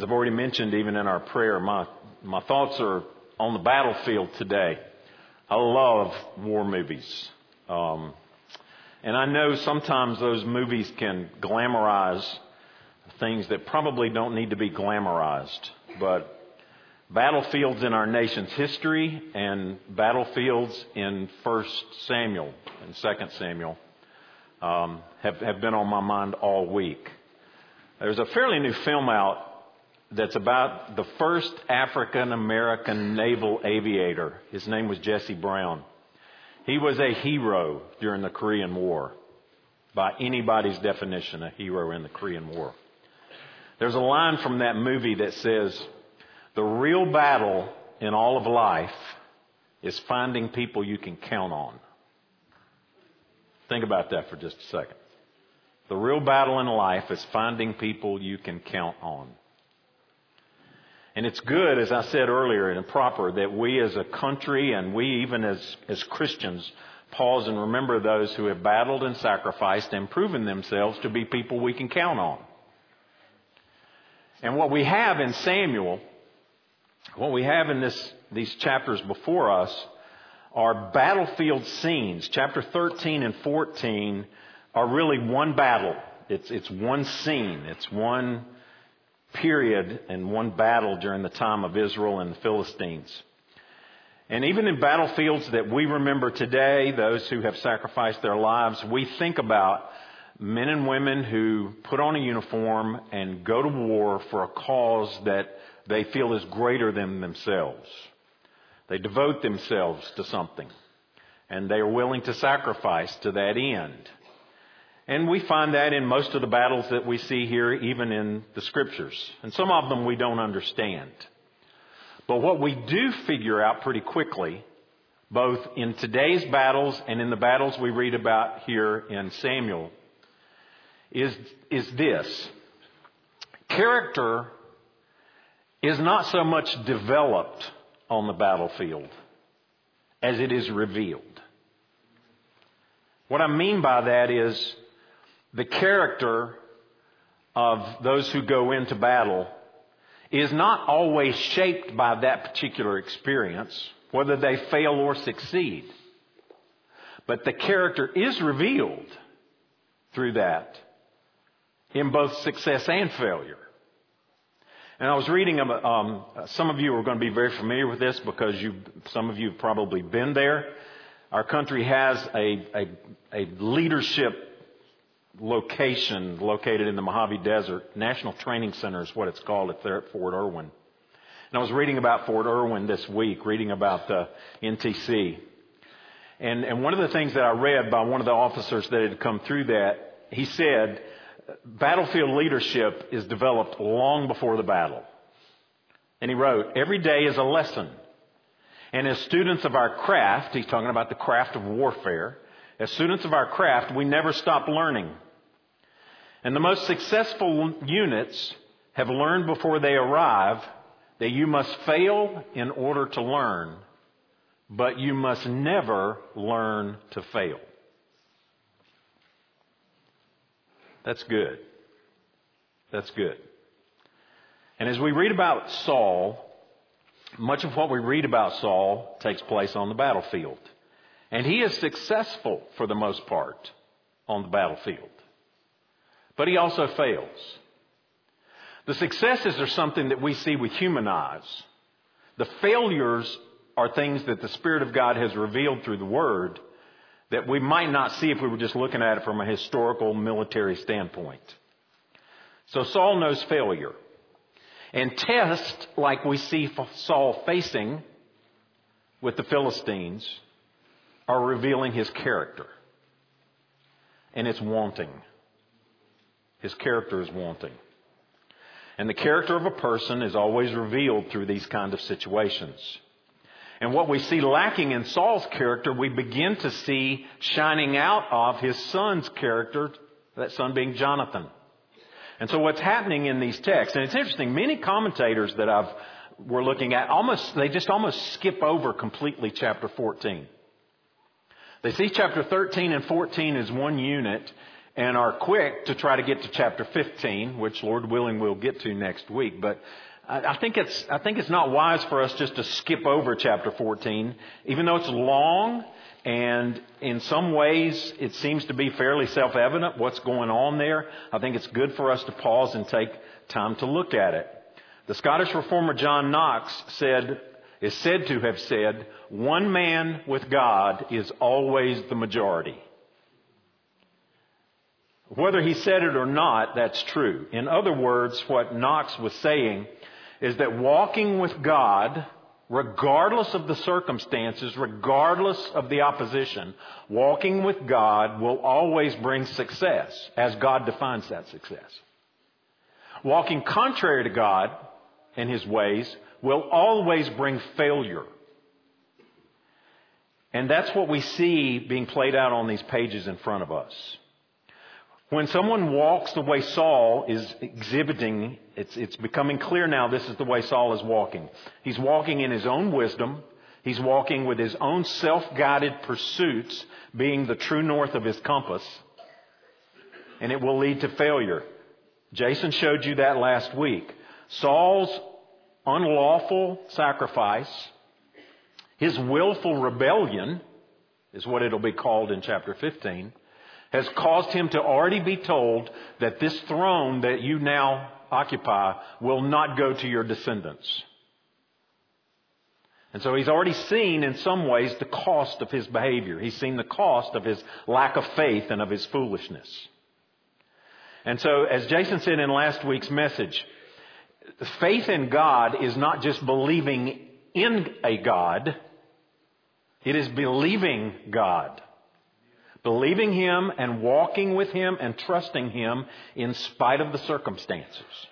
As I've already mentioned, even in our prayer, my, my thoughts are on the battlefield today. I love war movies. Um, and I know sometimes those movies can glamorize things that probably don't need to be glamorized. But battlefields in our nation's history and battlefields in First Samuel and Second Samuel um, have, have been on my mind all week. There's a fairly new film out that's about the first African American naval aviator. His name was Jesse Brown. He was a hero during the Korean War. By anybody's definition, a hero in the Korean War. There's a line from that movie that says, the real battle in all of life is finding people you can count on. Think about that for just a second. The real battle in life is finding people you can count on. And it's good, as I said earlier, and proper that we as a country and we even as, as Christians pause and remember those who have battled and sacrificed and proven themselves to be people we can count on. And what we have in Samuel, what we have in this, these chapters before us are battlefield scenes. Chapter 13 and 14 are really one battle. It's, it's one scene. It's one period and one battle during the time of Israel and the Philistines. And even in battlefields that we remember today, those who have sacrificed their lives, we think about men and women who put on a uniform and go to war for a cause that they feel is greater than themselves. They devote themselves to something. And they are willing to sacrifice to that end. And we find that in most of the battles that we see here, even in the scriptures. And some of them we don't understand. But what we do figure out pretty quickly, both in today's battles and in the battles we read about here in Samuel, is, is this. Character is not so much developed on the battlefield as it is revealed. What I mean by that is the character of those who go into battle is not always shaped by that particular experience, whether they fail or succeed. But the character is revealed through that in both success and failure. And I was reading, um, some of you are going to be very familiar with this because you, some of you have probably been there. Our country has a, a, a leadership location located in the Mojave Desert. National Training Center is what it's called. At Fort Irwin. And I was reading about Fort Irwin this week, reading about the NTC. And, and one of the things that I read by one of the officers that had come through that, he said, battlefield leadership is developed long before the battle. And he wrote, every day is a lesson. And as students of our craft, he's talking about the craft of warfare, as students of our craft, we never stop learning. And the most successful units have learned before they arrive that you must fail in order to learn, but you must never learn to fail. That's good. That's good. And as we read about Saul, much of what we read about Saul takes place on the battlefield. And he is successful for the most part on the battlefield. But he also fails. The successes are something that we see with human eyes. The failures are things that the Spirit of God has revealed through the Word that we might not see if we were just looking at it from a historical military standpoint. So Saul knows failure. And tests like we see Saul facing with the Philistines are revealing his character. And it's wanting. His character is wanting. And the character of a person is always revealed through these kind of situations. And what we see lacking in Saul's character, we begin to see shining out of his son's character, that son being Jonathan. And so what's happening in these texts, and it's interesting, many commentators that I've, we're looking at almost, they just almost skip over completely chapter 14. They see chapter 13 and 14 as one unit, and are quick to try to get to chapter 15, which Lord willing we'll get to next week. But I think it's, I think it's not wise for us just to skip over chapter 14, even though it's long and in some ways it seems to be fairly self-evident what's going on there. I think it's good for us to pause and take time to look at it. The Scottish reformer John Knox said, is said to have said, one man with God is always the majority. Whether he said it or not, that's true. In other words, what Knox was saying is that walking with God, regardless of the circumstances, regardless of the opposition, walking with God will always bring success as God defines that success. Walking contrary to God and His ways will always bring failure. And that's what we see being played out on these pages in front of us. When someone walks the way Saul is exhibiting, it's, it's becoming clear now this is the way Saul is walking. He's walking in his own wisdom. He's walking with his own self-guided pursuits being the true north of his compass. And it will lead to failure. Jason showed you that last week. Saul's unlawful sacrifice, his willful rebellion, is what it'll be called in chapter 15, has caused him to already be told that this throne that you now occupy will not go to your descendants. And so he's already seen in some ways the cost of his behavior. He's seen the cost of his lack of faith and of his foolishness. And so, as Jason said in last week's message, faith in God is not just believing in a God, it is believing God. Believing Him and walking with Him and trusting Him in spite of the circumstances.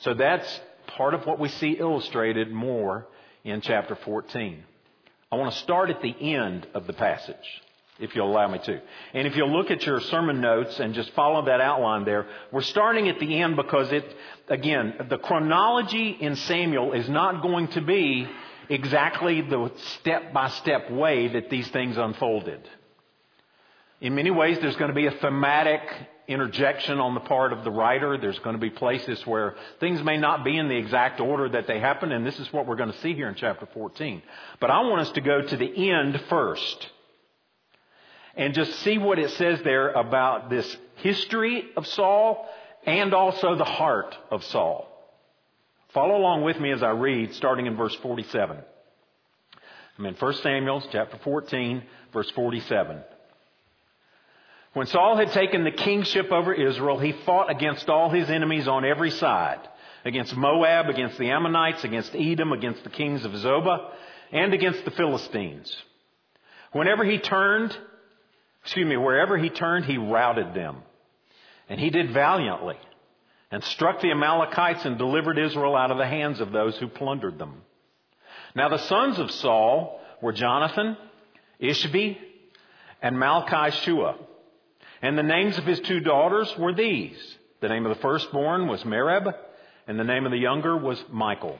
So that's part of what we see illustrated more in chapter 14. I want to start at the end of the passage, if you'll allow me to. And if you'll look at your sermon notes and just follow that outline there, we're starting at the end because it, again, the chronology in Samuel is not going to be exactly the step by step way that these things unfolded. In many ways, there's going to be a thematic interjection on the part of the writer. There's going to be places where things may not be in the exact order that they happen, and this is what we're going to see here in chapter 14. But I want us to go to the end first and just see what it says there about this history of Saul and also the heart of Saul. Follow along with me as I read, starting in verse 47. I'm in 1 Samuel chapter 14, verse 47. When Saul had taken the kingship over Israel, he fought against all his enemies on every side. Against Moab, against the Ammonites, against Edom, against the kings of Zobah, and against the Philistines. Whenever he turned, excuse me, wherever he turned, he routed them. And he did valiantly and struck the Amalekites and delivered Israel out of the hands of those who plundered them. Now the sons of Saul were Jonathan, Ishvi, and Malchi-Shua. And the names of his two daughters were these. The name of the firstborn was Merab, and the name of the younger was Michal.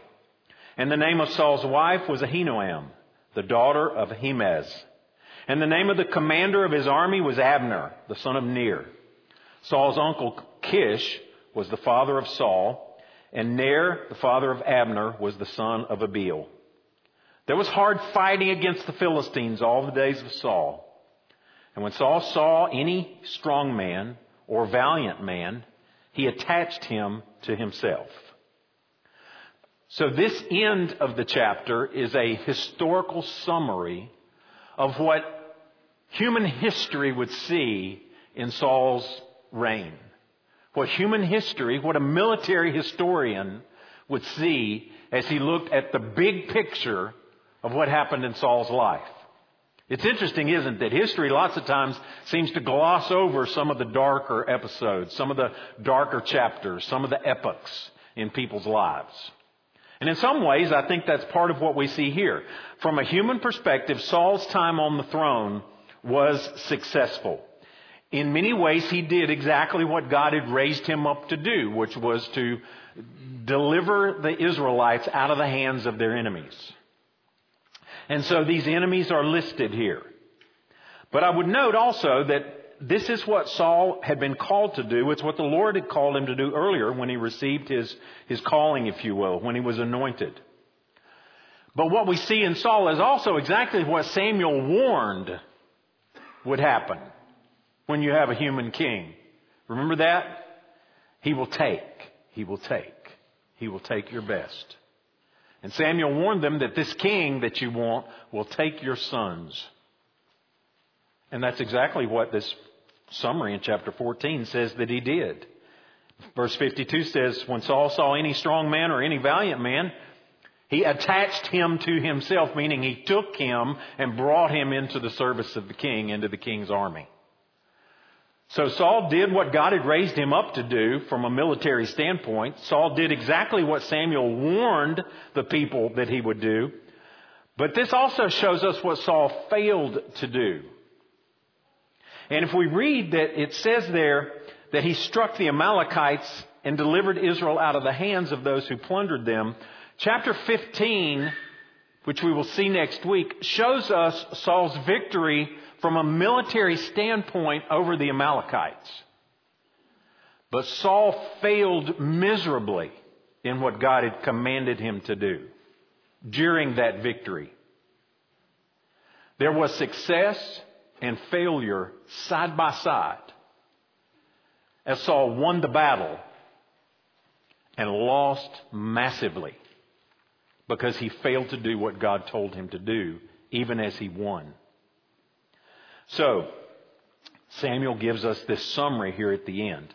And the name of Saul's wife was Ahinoam, the daughter of Ahimaaz. And the name of the commander of his army was Abner, the son of Ner. Saul's uncle Kish was the father of Saul, and Ner, the father of Abner, was the son of Abiel. There was hard fighting against the Philistines all the days of Saul. And when Saul saw any strong man or valiant man, he attached him to himself. So this end of the chapter is a historical summary of what human history would see in Saul's reign. What human history, what a military historian would see as he looked at the big picture of what happened in Saul's life. It's interesting, isn't it? That history lots of times seems to gloss over some of the darker episodes, some of the darker chapters, some of the epochs in people's lives. And in some ways, I think that's part of what we see here. From a human perspective, Saul's time on the throne was successful. In many ways, he did exactly what God had raised him up to do, which was to deliver the Israelites out of the hands of their enemies. And so these enemies are listed here. But I would note also that this is what Saul had been called to do. It's what the Lord had called him to do earlier when he received his, his calling, if you will, when he was anointed. But what we see in Saul is also exactly what Samuel warned would happen when you have a human king. Remember that? He will take. He will take. He will take your best. And Samuel warned them that this king that you want will take your sons. And that's exactly what this summary in chapter 14 says that he did. Verse 52 says, When Saul saw any strong man or any valiant man, he attached him to himself, meaning he took him and brought him into the service of the king, into the king's army. So Saul did what God had raised him up to do from a military standpoint. Saul did exactly what Samuel warned the people that he would do. But this also shows us what Saul failed to do. And if we read that it says there that he struck the Amalekites and delivered Israel out of the hands of those who plundered them, chapter 15, which we will see next week, shows us Saul's victory from a military standpoint over the Amalekites. But Saul failed miserably in what God had commanded him to do during that victory. There was success and failure side by side as Saul won the battle and lost massively because he failed to do what God told him to do, even as he won. So, Samuel gives us this summary here at the end.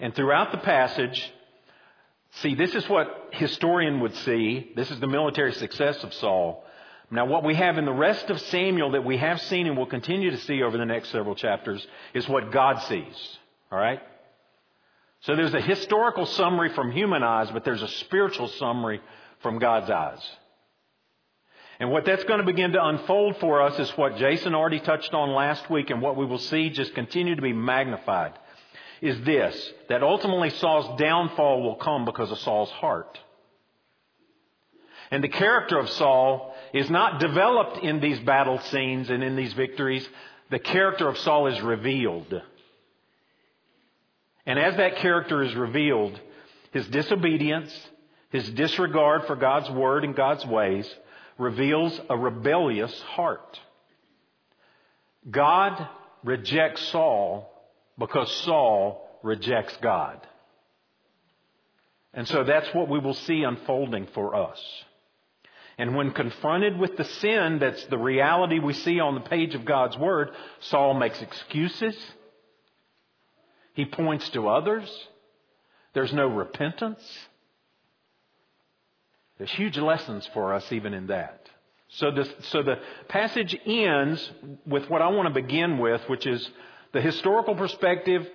And throughout the passage, see, this is what historian would see. This is the military success of Saul. Now, what we have in the rest of Samuel that we have seen and will continue to see over the next several chapters is what God sees. All right? So there's a historical summary from human eyes, but there's a spiritual summary from God's eyes. And what that's going to begin to unfold for us is what Jason already touched on last week and what we will see just continue to be magnified is this, that ultimately Saul's downfall will come because of Saul's heart. And the character of Saul is not developed in these battle scenes and in these victories. The character of Saul is revealed. And as that character is revealed, his disobedience, his disregard for God's word and God's ways reveals a rebellious heart. God rejects Saul because Saul rejects God. And so that's what we will see unfolding for us. And when confronted with the sin that's the reality we see on the page of God's Word, Saul makes excuses. He points to others. There's no repentance. There's huge lessons for us even in that. So, this, so the passage ends with what I want to begin with, which is the historical perspective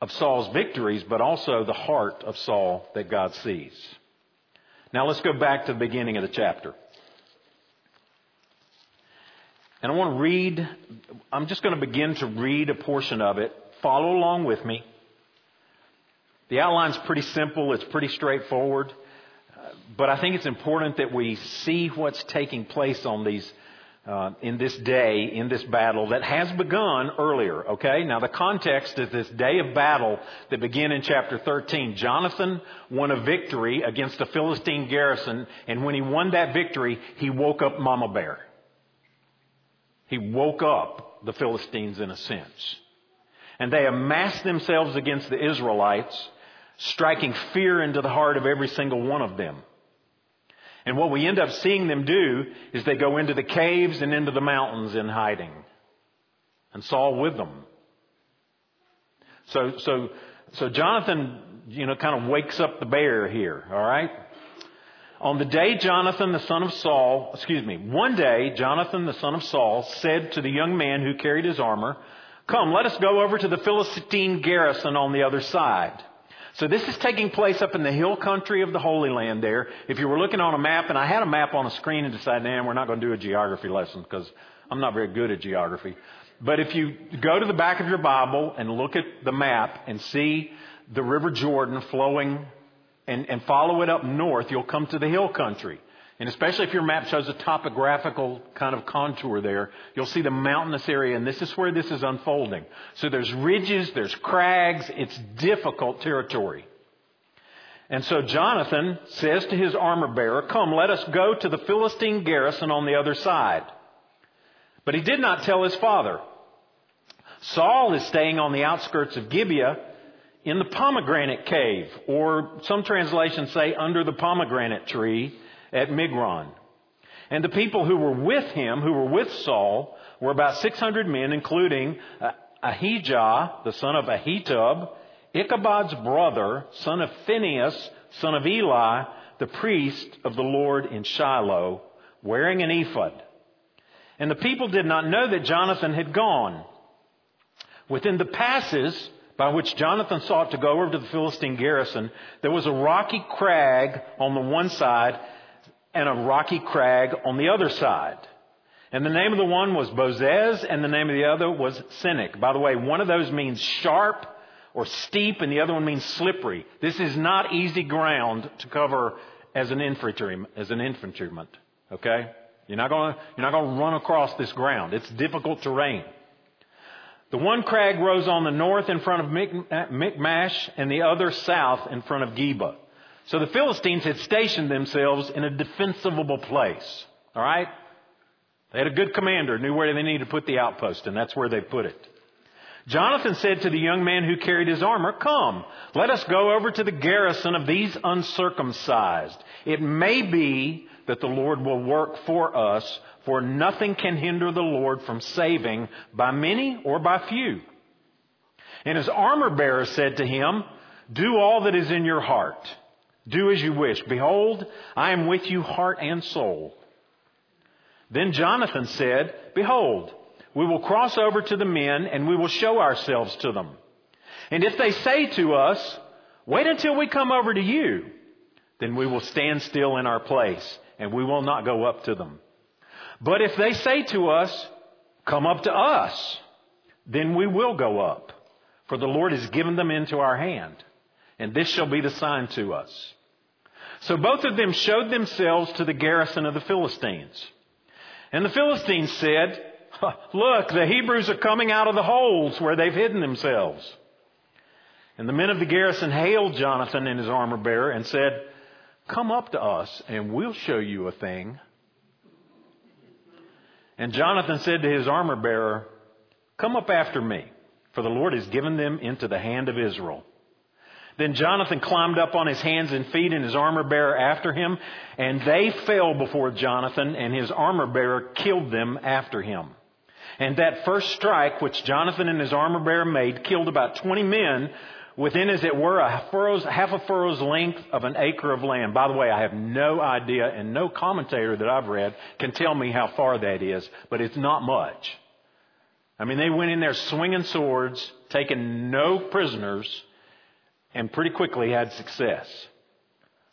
of Saul's victories, but also the heart of Saul that God sees. Now let's go back to the beginning of the chapter. And I want to read, I'm just going to begin to read a portion of it. Follow along with me. The outline's pretty simple, it's pretty straightforward. But I think it's important that we see what's taking place on these uh, in this day, in this battle that has begun earlier, okay? Now the context is this day of battle that began in chapter 13. Jonathan won a victory against a Philistine garrison, and when he won that victory, he woke up Mama Bear. He woke up the Philistines in a sense. And they amassed themselves against the Israelites, striking fear into the heart of every single one of them. And what we end up seeing them do is they go into the caves and into the mountains in hiding. And Saul with them. So, so, so Jonathan, you know, kind of wakes up the bear here, alright? On the day Jonathan, the son of Saul, excuse me, one day Jonathan, the son of Saul, said to the young man who carried his armor, Come, let us go over to the Philistine garrison on the other side. So this is taking place up in the hill country of the Holy Land there. If you were looking on a map, and I had a map on a screen and decided, man, we're not going to do a geography lesson because I'm not very good at geography. But if you go to the back of your Bible and look at the map and see the River Jordan flowing and, and follow it up north, you'll come to the hill country. And especially if your map shows a topographical kind of contour there, you'll see the mountainous area, and this is where this is unfolding. So there's ridges, there's crags, it's difficult territory. And so Jonathan says to his armor bearer, Come, let us go to the Philistine garrison on the other side. But he did not tell his father. Saul is staying on the outskirts of Gibeah in the pomegranate cave, or some translations say under the pomegranate tree at Migron. And the people who were with him, who were with Saul, were about 600 men, including uh, Ahijah, the son of Ahitub, Ichabod's brother, son of Phinehas, son of Eli, the priest of the Lord in Shiloh, wearing an ephod. And the people did not know that Jonathan had gone. Within the passes by which Jonathan sought to go over to the Philistine garrison, there was a rocky crag on the one side and a rocky crag on the other side. And the name of the one was Bozez, and the name of the other was Senech. By the way, one of those means sharp or steep, and the other one means slippery. This is not easy ground to cover as an infantry, as an infantryman. Okay? You're not going you're not going to run across this ground. It's difficult terrain. The one crag rose on the north in front of Michmash and the other south in front of Geba. So the Philistines had stationed themselves in a defensible place. All right? They had a good commander, knew where they needed to put the outpost, and that's where they put it. Jonathan said to the young man who carried his armor, Come, let us go over to the garrison of these uncircumcised. It may be that the Lord will work for us, for nothing can hinder the Lord from saving by many or by few. And his armor bearer said to him, Do all that is in your heart. Do as you wish. Behold, I am with you heart and soul. Then Jonathan said, Behold, we will cross over to the men and we will show ourselves to them. And if they say to us, Wait until we come over to you, then we will stand still in our place and we will not go up to them. But if they say to us, Come up to us, then we will go up, for the Lord has given them into our hand, and this shall be the sign to us. So both of them showed themselves to the garrison of the Philistines. And the Philistines said, Look, the Hebrews are coming out of the holes where they've hidden themselves. And the men of the garrison hailed Jonathan and his armor bearer and said, Come up to us and we'll show you a thing. And Jonathan said to his armor bearer, Come up after me, for the Lord has given them into the hand of Israel. Then Jonathan climbed up on his hands and feet and his armor bearer after him, and they fell before Jonathan, and his armor bearer killed them after him. And that first strike which Jonathan and his armor bearer made killed about 20 men within, as it were, a furrow's, half a furrow's length of an acre of land. By the way, I have no idea, and no commentator that I've read can tell me how far that is, but it's not much. I mean, they went in there swinging swords, taking no prisoners, and pretty quickly had success.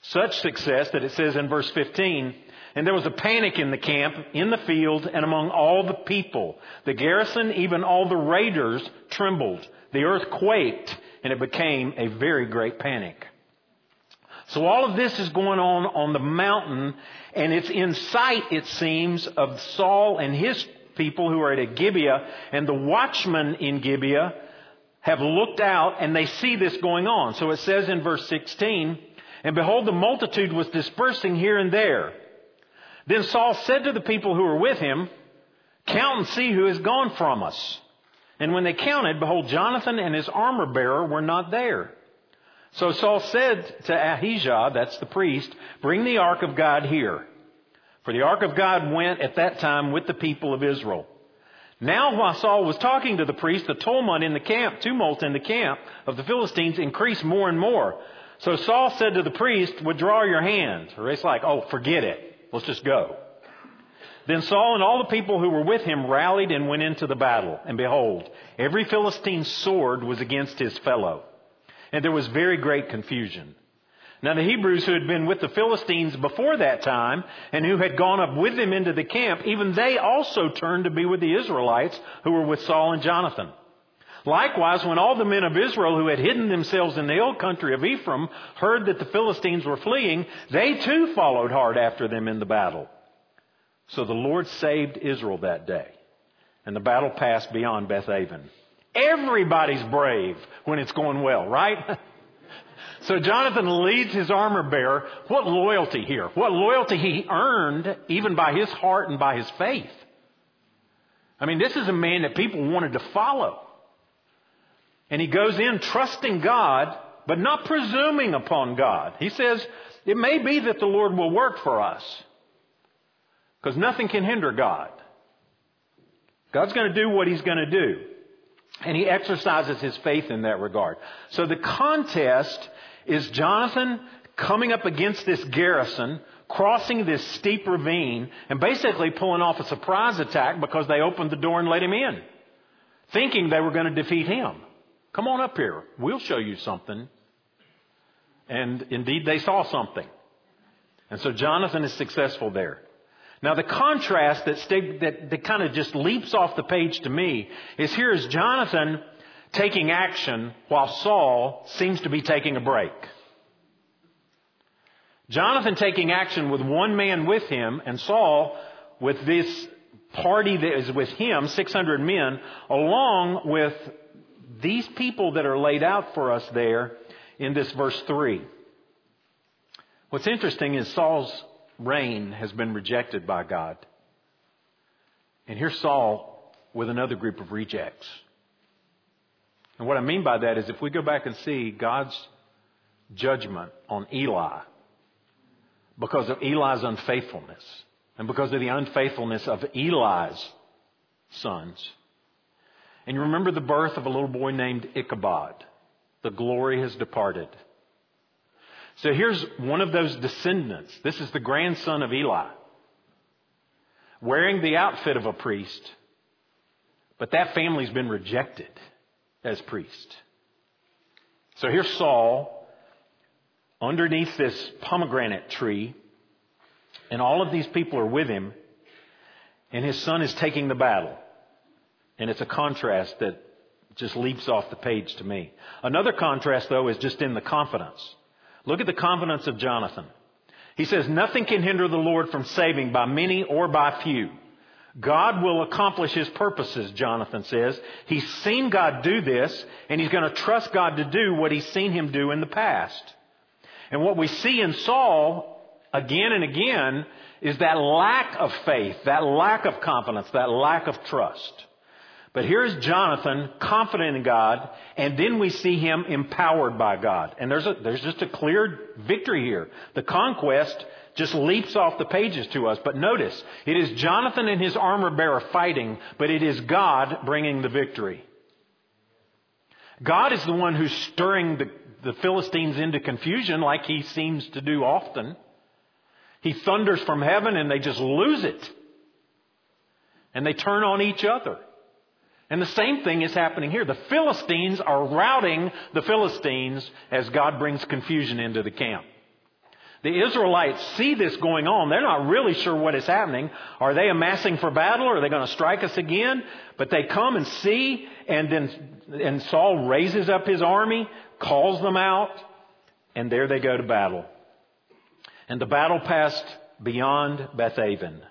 Such success that it says in verse 15, and there was a panic in the camp, in the field, and among all the people. The garrison, even all the raiders, trembled. The earth quaked, and it became a very great panic. So all of this is going on on the mountain, and it's in sight, it seems, of Saul and his people who are at Gibeah, and the watchmen in Gibeah have looked out and they see this going on. So it says in verse 16, and behold, the multitude was dispersing here and there. Then Saul said to the people who were with him, Count and see who has gone from us. And when they counted, behold, Jonathan and his armor bearer were not there. So Saul said to Ahijah, that's the priest, Bring the ark of God here. For the ark of God went at that time with the people of Israel. Now, while Saul was talking to the priest, the tumult in the camp, tumult in the camp of the Philistines increased more and more. So Saul said to the priest, withdraw your hand. Or it's like, oh, forget it. Let's just go. Then Saul and all the people who were with him rallied and went into the battle. And behold, every Philistine's sword was against his fellow. And there was very great confusion. Now the Hebrews who had been with the Philistines before that time and who had gone up with them into the camp, even they also turned to be with the Israelites who were with Saul and Jonathan. Likewise, when all the men of Israel who had hidden themselves in the hill country of Ephraim heard that the Philistines were fleeing, they too followed hard after them in the battle. So the Lord saved Israel that day, and the battle passed beyond Beth Aven. Everybody's brave when it's going well, right? so Jonathan leads his armor bearer. What loyalty here. What loyalty he earned even by his heart and by his faith. I mean, this is a man that people wanted to follow. And he goes in trusting God, but not presuming upon God. He says, it may be that the Lord will work for us. Because nothing can hinder God. God's going to do what he's going to do. And he exercises his faith in that regard. So the contest is Jonathan coming up against this garrison, crossing this steep ravine, and basically pulling off a surprise attack because they opened the door and let him in, thinking they were going to defeat him. Come on up here. We'll show you something. And indeed, they saw something. And so Jonathan is successful there. Now, the contrast that, that, that kind of just leaps off the page to me is here is Jonathan taking action while Saul seems to be taking a break. Jonathan taking action with one man with him, and Saul with this party that is with him, 600 men, along with these people that are laid out for us there in this verse 3. What's interesting is Saul's reign has been rejected by God. And here's Saul with another group of rejects. And what I mean by that is if we go back and see God's judgment on Eli because of Eli's unfaithfulness and because of the unfaithfulness of Eli's sons, and you remember the birth of a little boy named Ichabod. The glory has departed. So here's one of those descendants. This is the grandson of Eli, wearing the outfit of a priest, but that family's been rejected as priest. So here's Saul underneath this pomegranate tree, and all of these people are with him, and his son is taking the battle. And it's a contrast that just leaps off the page to me. Another contrast, though, is just in the confidence. Look at the confidence of Jonathan. He says, Nothing can hinder the Lord from saving by many or by few. God will accomplish his purposes, Jonathan says. He's seen God do this, and he's going to trust God to do what he's seen him do in the past. And what we see in Saul again and again is that lack of faith, that lack of confidence, that lack of trust. But here's Jonathan confident in God, and then we see him empowered by God. And there's, a, there's just a clear victory here. The conquest just leaps off the pages to us. But notice, it is Jonathan and his armor bearer fighting, but it is God bringing the victory. God is the one who's stirring the, the Philistines into confusion like he seems to do often. He thunders from heaven and they just lose it. And they turn on each other. And the same thing is happening here. The Philistines are routing the Philistines as God brings confusion into the camp. The Israelites see this going on. They're not really sure what is happening. Are they amassing for battle? Are they going to strike us again? But they come and see, and then and Saul raises up his army, calls them out, and there they go to battle. And the battle passed beyond Bethaven.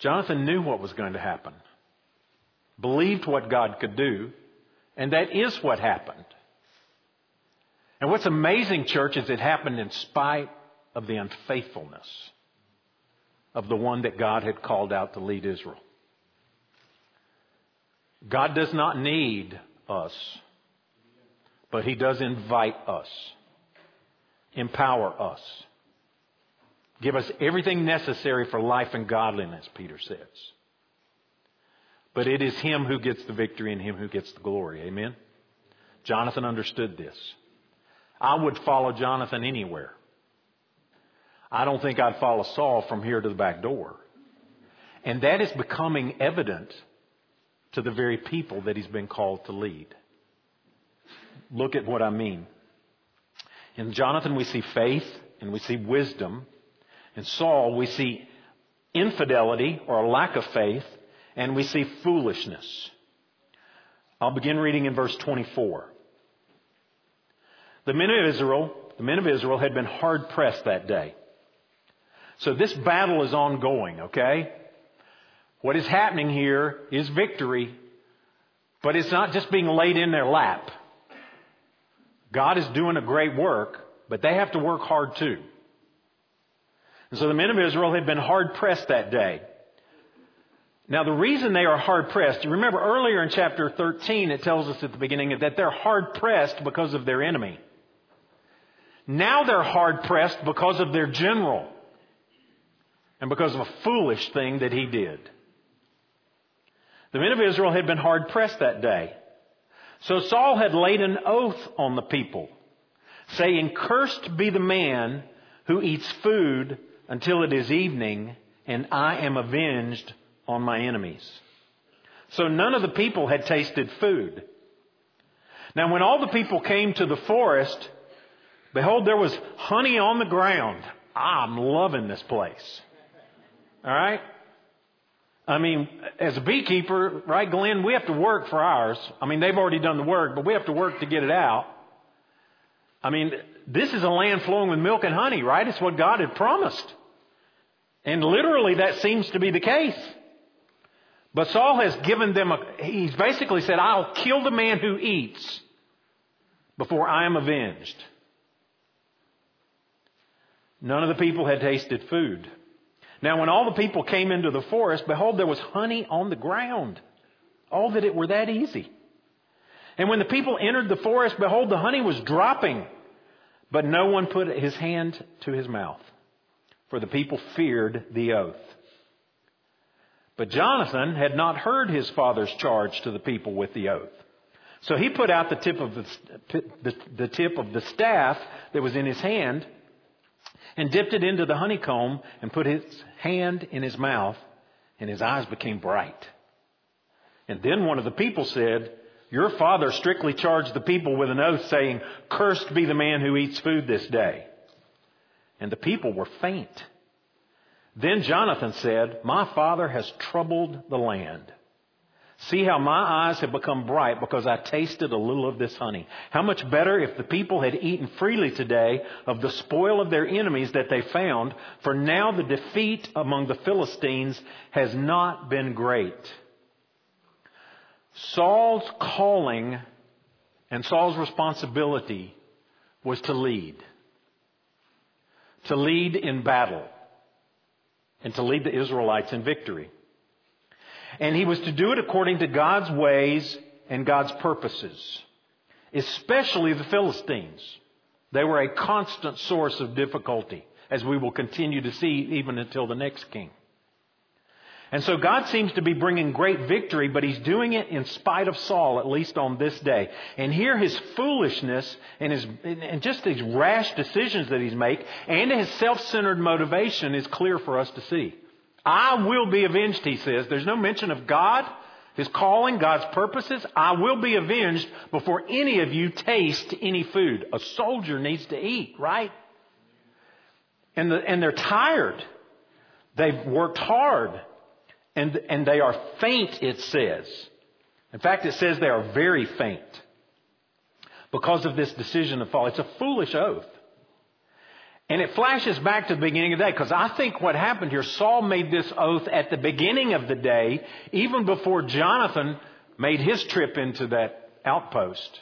Jonathan knew what was going to happen believed what God could do, and that is what happened. And what's amazing, church, is it happened in spite of the unfaithfulness of the one that God had called out to lead Israel. God does not need us, but He does invite us, empower us, give us everything necessary for life and godliness, Peter says. But it is him who gets the victory and him who gets the glory. Amen? Jonathan understood this. I would follow Jonathan anywhere. I don't think I'd follow Saul from here to the back door. And that is becoming evident to the very people that he's been called to lead. Look at what I mean. In Jonathan, we see faith and we see wisdom. In Saul, we see infidelity or a lack of faith and we see foolishness. I'll begin reading in verse 24. The men of Israel, the men of Israel had been hard pressed that day. So this battle is ongoing, okay? What is happening here is victory, but it's not just being laid in their lap. God is doing a great work, but they have to work hard too. And so the men of Israel had been hard pressed that day. Now the reason they are hard pressed, you remember earlier in chapter 13 it tells us at the beginning that they're hard pressed because of their enemy. Now they're hard pressed because of their general and because of a foolish thing that he did. The men of Israel had been hard pressed that day. So Saul had laid an oath on the people, saying, Cursed be the man who eats food until it is evening, and I am avenged on my enemies. So none of the people had tasted food. Now when all the people came to the forest, behold, there was honey on the ground. I'm loving this place. All right? I mean, as a beekeeper, right, Glenn, we have to work for ours. I mean, they've already done the work, but we have to work to get it out. I mean, this is a land flowing with milk and honey, right? It's what God had promised. And literally that seems to be the case. But Saul has given them a, he's basically said, I'll kill the man who eats before I am avenged. None of the people had tasted food. Now, when all the people came into the forest, behold, there was honey on the ground. Oh, that it were that easy. And when the people entered the forest, behold, the honey was dropping, but no one put his hand to his mouth, for the people feared the oath. But Jonathan had not heard his father's charge to the people with the oath. So he put out the tip of the, the, the tip of the staff that was in his hand and dipped it into the honeycomb and put his hand in his mouth, and his eyes became bright. And then one of the people said, Your father strictly charged the people with an oath, saying, Cursed be the man who eats food this day. And the people were faint. Then Jonathan said, My father has troubled the land See how my eyes have become bright because I tasted a little of this honey. How much better if the people had eaten freely today of the spoil of their enemies that they found, for now the defeat among the Philistines has not been great. Saul's calling and Saul's responsibility was to lead. To lead in battle. And to lead the Israelites in victory. And he was to do it according to God's ways and God's purposes, especially the Philistines. They were a constant source of difficulty, as we will continue to see even until the next king. And so God seems to be bringing great victory, but he's doing it in spite of Saul, at least on this day. And here his foolishness and his, and just these rash decisions that he's make and his self-centered motivation is clear for us to see. I will be avenged, he says. There's no mention of God, his calling, God's purposes. I will be avenged before any of you taste any food. A soldier needs to eat, right? And, the, and they're tired. They've worked hard. And, and they are faint, it says. In fact, it says they are very faint because of this decision to fall. It's a foolish oath. And it flashes back to the beginning of the day because I think what happened here, Saul made this oath at the beginning of the day, even before Jonathan made his trip into that outpost.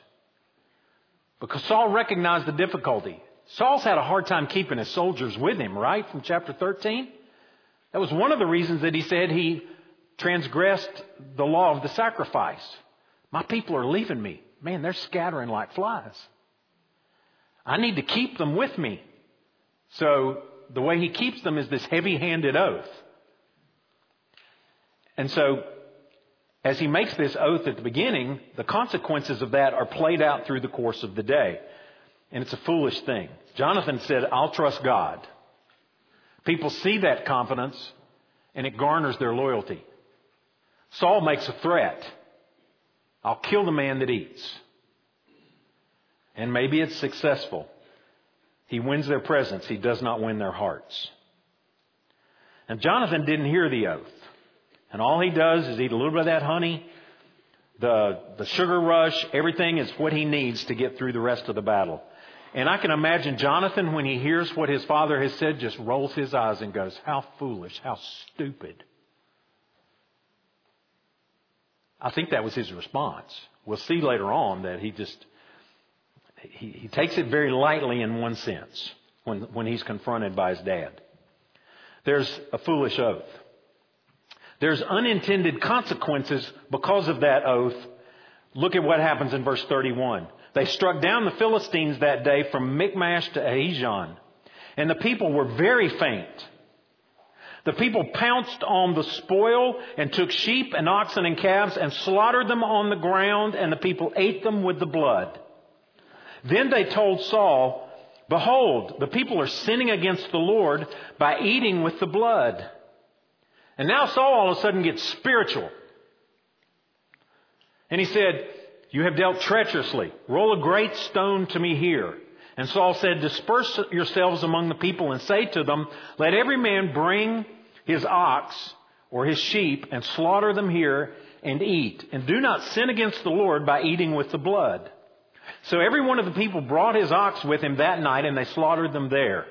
Because Saul recognized the difficulty. Saul's had a hard time keeping his soldiers with him, right? From chapter 13. That was one of the reasons that he said he transgressed the law of the sacrifice. My people are leaving me. Man, they're scattering like flies. I need to keep them with me. So the way he keeps them is this heavy handed oath. And so, as he makes this oath at the beginning, the consequences of that are played out through the course of the day. And it's a foolish thing. Jonathan said, I'll trust God. People see that confidence and it garners their loyalty. Saul makes a threat. I'll kill the man that eats. And maybe it's successful. He wins their presence. He does not win their hearts. And Jonathan didn't hear the oath. And all he does is eat a little bit of that honey, the, the sugar rush, everything is what he needs to get through the rest of the battle. And I can imagine Jonathan, when he hears what his father has said, just rolls his eyes and goes, How foolish, how stupid. I think that was his response. We'll see later on that he just, he, he takes it very lightly in one sense when, when he's confronted by his dad. There's a foolish oath. There's unintended consequences because of that oath. Look at what happens in verse 31. They struck down the Philistines that day from Michmash to Aijalon, and the people were very faint. The people pounced on the spoil and took sheep and oxen and calves and slaughtered them on the ground, and the people ate them with the blood. Then they told Saul, Behold, the people are sinning against the Lord by eating with the blood. And now Saul all of a sudden gets spiritual. And he said, You have dealt treacherously. Roll a great stone to me here. And Saul said, Disperse yourselves among the people and say to them, Let every man bring his ox or his sheep and slaughter them here and eat. And do not sin against the Lord by eating with the blood. So every one of the people brought his ox with him that night and they slaughtered them there.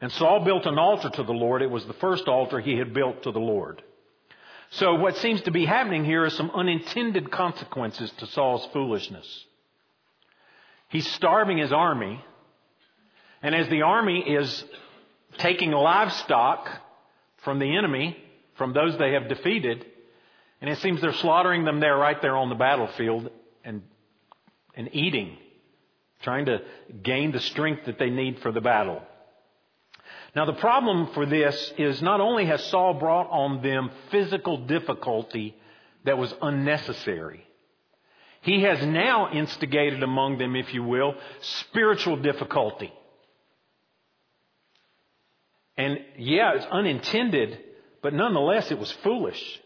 And Saul built an altar to the Lord. It was the first altar he had built to the Lord. So what seems to be happening here is some unintended consequences to Saul's foolishness. He's starving his army, and as the army is taking livestock from the enemy, from those they have defeated, and it seems they're slaughtering them there right there on the battlefield and, and eating, trying to gain the strength that they need for the battle. Now, the problem for this is not only has Saul brought on them physical difficulty that was unnecessary, he has now instigated among them, if you will, spiritual difficulty. And yeah, it's unintended, but nonetheless, it was foolish.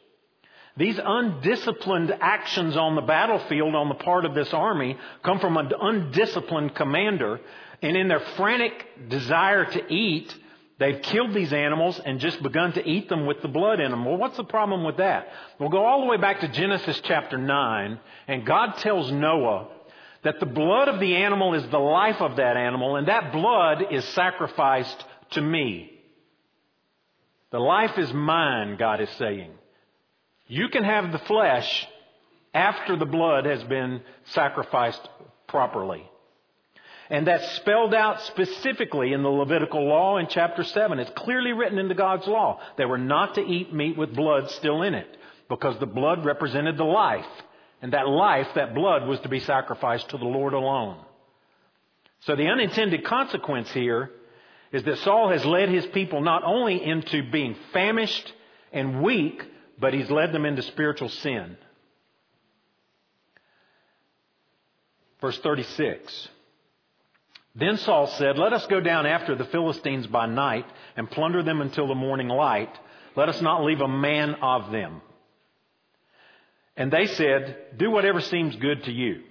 These undisciplined actions on the battlefield on the part of this army come from an undisciplined commander, and in their frantic desire to eat, They've killed these animals and just begun to eat them with the blood in them. Well, what's the problem with that? We'll go all the way back to Genesis chapter 9, and God tells Noah that the blood of the animal is the life of that animal, and that blood is sacrificed to me. The life is mine, God is saying. You can have the flesh after the blood has been sacrificed properly. And that's spelled out specifically in the Levitical law in chapter 7. It's clearly written into God's law. They were not to eat meat with blood still in it because the blood represented the life. And that life, that blood, was to be sacrificed to the Lord alone. So the unintended consequence here is that Saul has led his people not only into being famished and weak, but he's led them into spiritual sin. Verse 36. Then Saul said, Let us go down after the Philistines by night and plunder them until the morning light. Let us not leave a man of them. And they said, Do whatever seems good to you.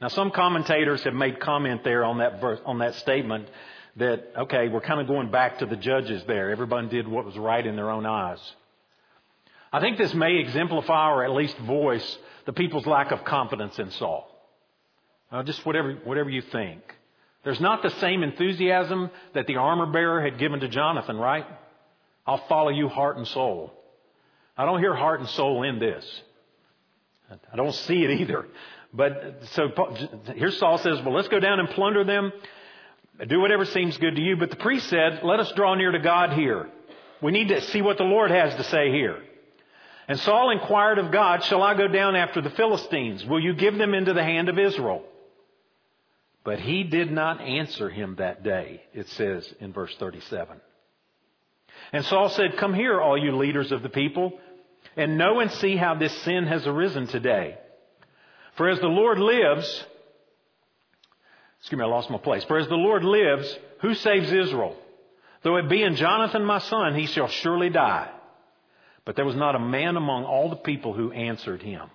Now, some commentators have made comment there on that verse, on that statement that, okay, we're kind of going back to the judges there. Everybody did what was right in their own eyes. I think this may exemplify or at least voice the people's lack of confidence in Saul. Uh, just whatever, whatever you think. There's not the same enthusiasm that the armor bearer had given to Jonathan, right? I'll follow you heart and soul. I don't hear heart and soul in this. I don't see it either. But so here Saul says, well, let's go down and plunder them. Do whatever seems good to you. But the priest said, let us draw near to God here. We need to see what the Lord has to say here. And Saul inquired of God, shall I go down after the Philistines? Will you give them into the hand of Israel? But he did not answer him that day, it says in verse 37. And Saul said, Come here, all you leaders of the people, and know and see how this sin has arisen today. For as the Lord lives, excuse me, I lost my place. For as the Lord lives, who saves Israel? Though it be in Jonathan my son, he shall surely die. But there was not a man among all the people who answered him.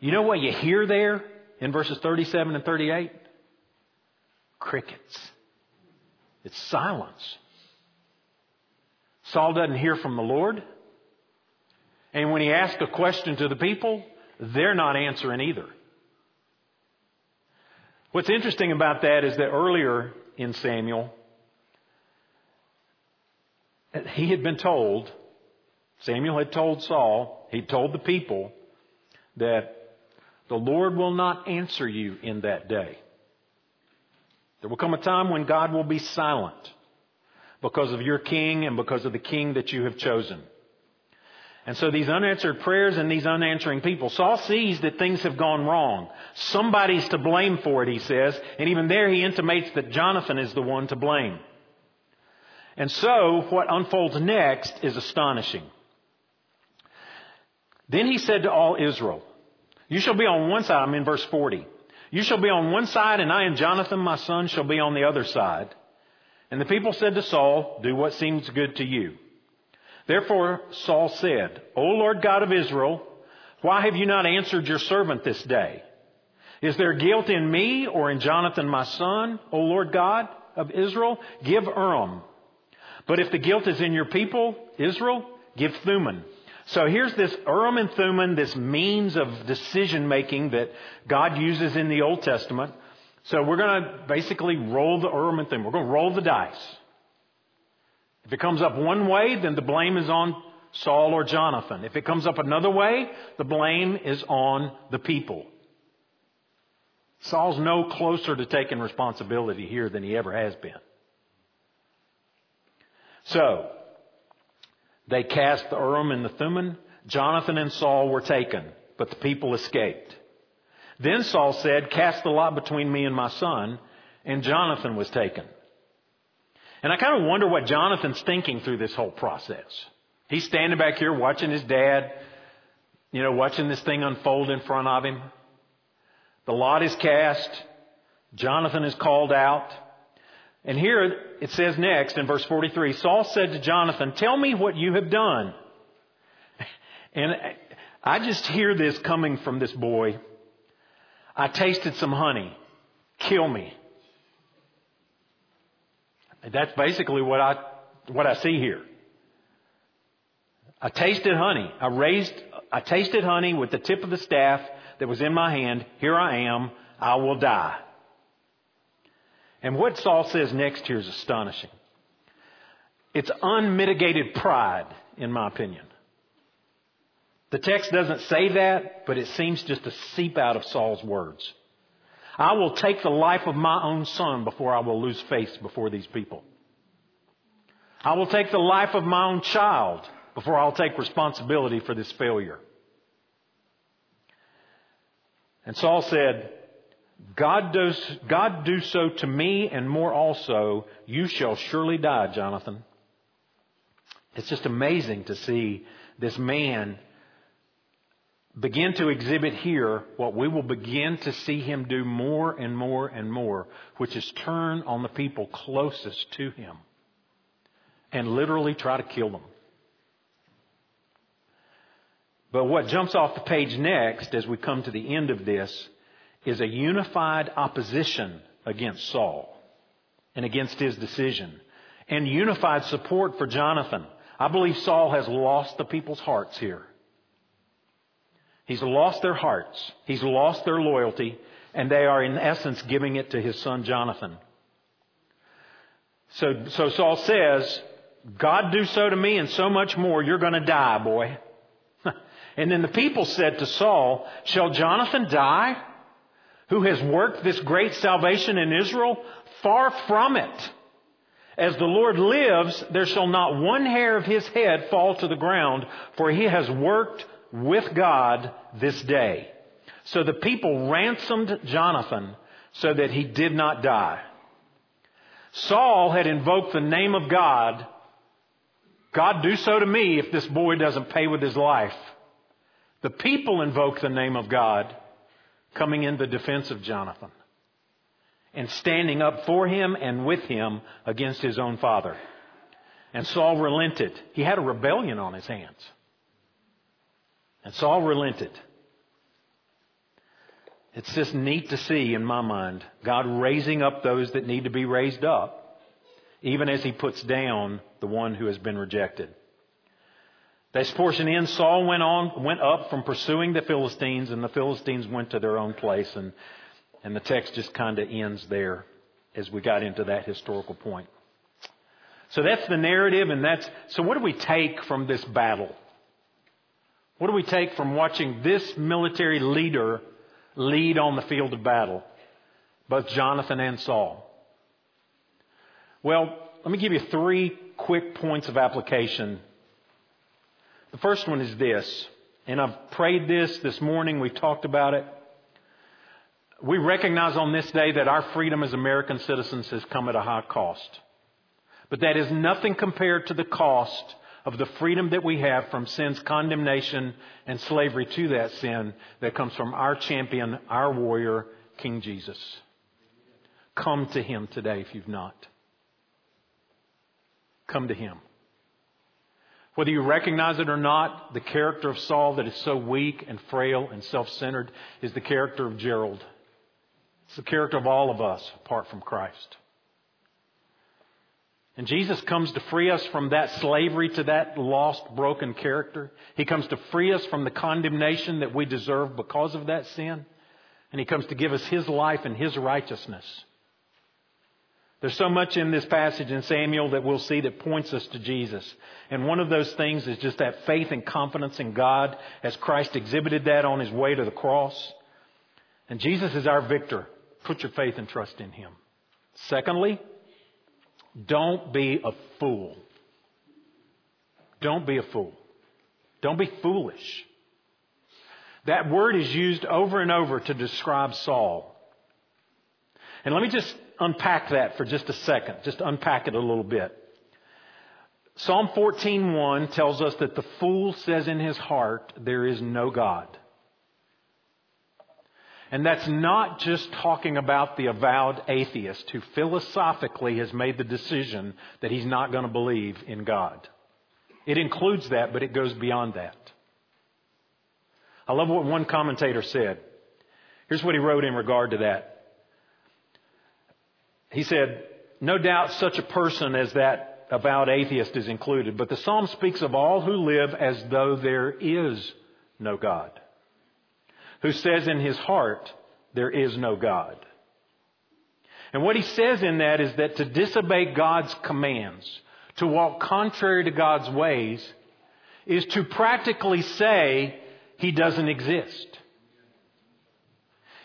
You know what you hear there in verses 37 and 38? Crickets. It's silence. Saul doesn't hear from the Lord. And when he asks a question to the people, they're not answering either. What's interesting about that is that earlier in Samuel, he had been told, Samuel had told Saul, he told the people that the Lord will not answer you in that day. There will come a time when God will be silent because of your king and because of the king that you have chosen. And so these unanswered prayers and these unanswering people, Saul sees that things have gone wrong. Somebody's to blame for it, he says. And even there he intimates that Jonathan is the one to blame. And so what unfolds next is astonishing. Then he said to all Israel, You shall be on one side, I'm in verse 40. You shall be on one side, and I and Jonathan my son shall be on the other side. And the people said to Saul, Do what seems good to you. Therefore Saul said, O Lord God of Israel, why have you not answered your servant this day? Is there guilt in me or in Jonathan my son, O Lord God of Israel? Give Urim. But if the guilt is in your people, Israel, give Thummim. So here's this Urim and Thummim, this means of decision making that God uses in the Old Testament. So we're going to basically roll the Urim and Thummim. We're going to roll the dice. If it comes up one way, then the blame is on Saul or Jonathan. If it comes up another way, the blame is on the people. Saul's no closer to taking responsibility here than he ever has been. So, they cast the Urim and the Thummim. Jonathan and Saul were taken, but the people escaped. Then Saul said, Cast the lot between me and my son, and Jonathan was taken. And I kind of wonder what Jonathan's thinking through this whole process. He's standing back here watching his dad, you know, watching this thing unfold in front of him. The lot is cast. Jonathan is called out. And here it says next in verse 43, Saul said to Jonathan, tell me what you have done. And I just hear this coming from this boy. I tasted some honey. Kill me. That's basically what I, what I see here. I tasted honey. I raised, I tasted honey with the tip of the staff that was in my hand. Here I am. I will die. And what Saul says next here is astonishing. It's unmitigated pride, in my opinion. The text doesn't say that, but it seems just to seep out of Saul's words. I will take the life of my own son before I will lose face before these people. I will take the life of my own child before I'll take responsibility for this failure. And Saul said, God does, God do so to me and more also. You shall surely die, Jonathan. It's just amazing to see this man begin to exhibit here what we will begin to see him do more and more and more, which is turn on the people closest to him and literally try to kill them. But what jumps off the page next as we come to the end of this is a unified opposition against Saul and against his decision and unified support for Jonathan. I believe Saul has lost the people's hearts here. He's lost their hearts. He's lost their loyalty, and they are in essence giving it to his son Jonathan. So, so Saul says, God do so to me and so much more, you're going to die, boy. and then the people said to Saul, Shall Jonathan die, who has worked this great salvation in Israel? Far from it. As the Lord lives, there shall not one hair of his head fall to the ground, for he has worked with God this day. So the people ransomed Jonathan so that he did not die. Saul had invoked the name of God. God do so to me if this boy doesn't pay with his life. The people invoked the name of God coming in the defense of Jonathan and standing up for him and with him against his own father. And Saul relented. He had a rebellion on his hands. And Saul relented. It's just neat to see in my mind God raising up those that need to be raised up, even as he puts down the one who has been rejected. This portion in, Saul went on, went up from pursuing the Philistines, and the Philistines went to their own place, and, and the text just kind of ends there as we got into that historical point. So that's the narrative, and that's, so what do we take from this battle? What do we take from watching this military leader lead on the field of battle? Both Jonathan and Saul. Well, let me give you three quick points of application the first one is this, and I've prayed this this morning, we've talked about it. We recognize on this day that our freedom as American citizens has come at a high cost. But that is nothing compared to the cost of the freedom that we have from sin's condemnation and slavery to that sin that comes from our champion, our warrior, King Jesus. Come to Him today if you've not. Come to Him. Whether you recognize it or not, the character of Saul that is so weak and frail and self centered is the character of Gerald. It's the character of all of us apart from Christ. And Jesus comes to free us from that slavery to that lost, broken character. He comes to free us from the condemnation that we deserve because of that sin. And He comes to give us His life and His righteousness. There's so much in this passage in Samuel that we'll see that points us to Jesus. And one of those things is just that faith and confidence in God as Christ exhibited that on his way to the cross. And Jesus is our victor. Put your faith and trust in him. Secondly, don't be a fool. Don't be a fool. Don't be foolish. That word is used over and over to describe Saul. And let me just unpack that for just a second, just unpack it a little bit. Psalm 14:1 tells us that the fool says in his heart, there is no God. And that's not just talking about the avowed atheist who philosophically has made the decision that he's not going to believe in God. It includes that, but it goes beyond that. I love what one commentator said. Here's what he wrote in regard to that. He said, No doubt such a person as that avowed atheist is included, but the psalm speaks of all who live as though there is no God, who says in his heart, There is no God. And what he says in that is that to disobey God's commands, to walk contrary to God's ways, is to practically say he doesn't exist.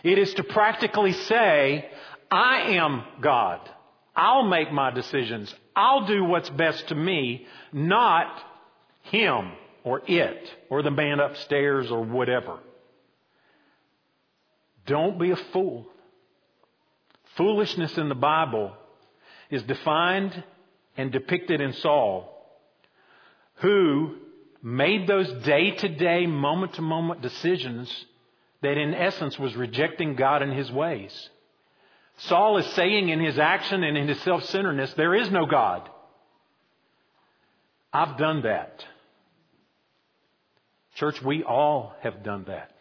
It is to practically say, I am God. I'll make my decisions. I'll do what's best to me, not him or it or the man upstairs or whatever. Don't be a fool. Foolishness in the Bible is defined and depicted in Saul, who made those day to day, moment to moment decisions that in essence was rejecting God and his ways. Saul is saying in his action and in his self centeredness, there is no God. I've done that. Church, we all have done that.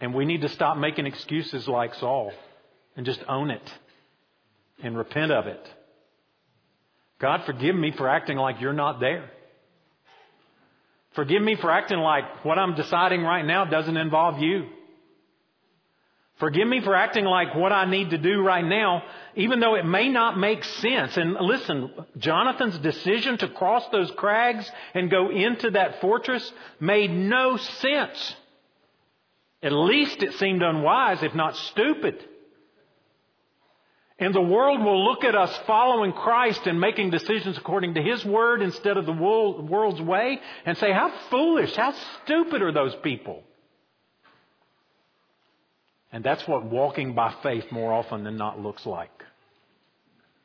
And we need to stop making excuses like Saul and just own it and repent of it. God, forgive me for acting like you're not there. Forgive me for acting like what I'm deciding right now doesn't involve you. Forgive me for acting like what I need to do right now, even though it may not make sense. And listen, Jonathan's decision to cross those crags and go into that fortress made no sense. At least it seemed unwise, if not stupid. And the world will look at us following Christ and making decisions according to His word instead of the world's way and say, how foolish, how stupid are those people? And that's what walking by faith more often than not looks like.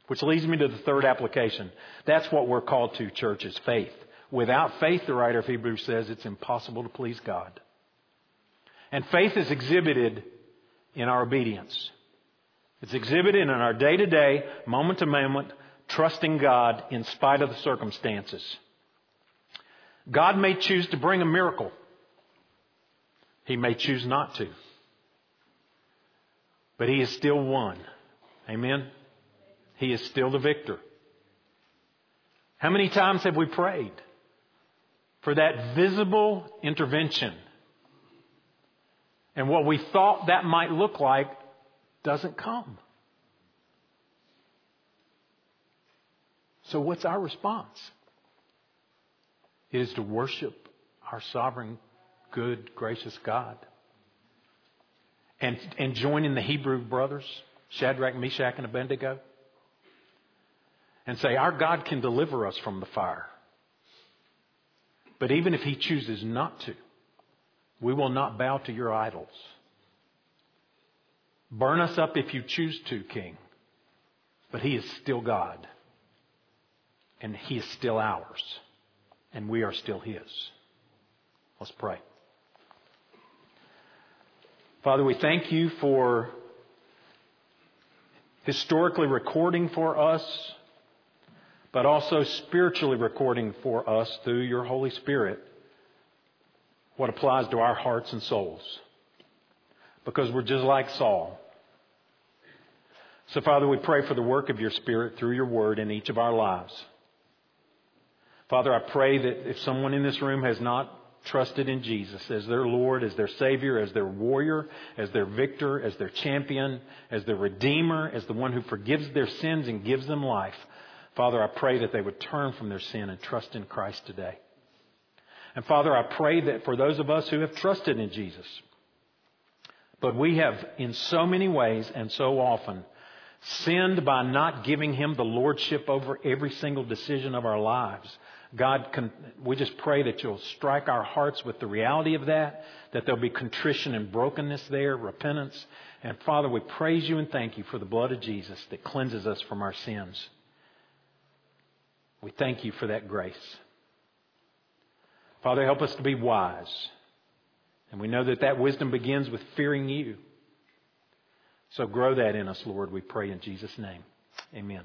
Which leads me to the third application. That's what we're called to, church, is faith. Without faith, the writer of Hebrews says, it's impossible to please God. And faith is exhibited in our obedience. It's exhibited in our day to day, moment to moment, trusting God in spite of the circumstances. God may choose to bring a miracle. He may choose not to. But he is still one. Amen? He is still the victor. How many times have we prayed for that visible intervention? And what we thought that might look like doesn't come. So, what's our response? It is to worship our sovereign, good, gracious God. And, and join in the Hebrew brothers, Shadrach, Meshach, and Abednego, and say, Our God can deliver us from the fire. But even if He chooses not to, we will not bow to your idols. Burn us up if you choose to, King. But He is still God. And He is still ours. And we are still His. Let's pray. Father, we thank you for historically recording for us, but also spiritually recording for us through your Holy Spirit what applies to our hearts and souls. Because we're just like Saul. So, Father, we pray for the work of your Spirit through your word in each of our lives. Father, I pray that if someone in this room has not trusted in Jesus as their Lord, as their Savior, as their warrior, as their victor, as their champion, as their Redeemer, as the one who forgives their sins and gives them life, Father, I pray that they would turn from their sin and trust in Christ today. And Father, I pray that for those of us who have trusted in Jesus, but we have in so many ways and so often sinned by not giving Him the Lordship over every single decision of our lives. God, can, we just pray that you'll strike our hearts with the reality of that, that there'll be contrition and brokenness there, repentance. And Father, we praise you and thank you for the blood of Jesus that cleanses us from our sins. We thank you for that grace. Father, help us to be wise. And we know that that wisdom begins with fearing you. So grow that in us, Lord, we pray in Jesus' name. Amen.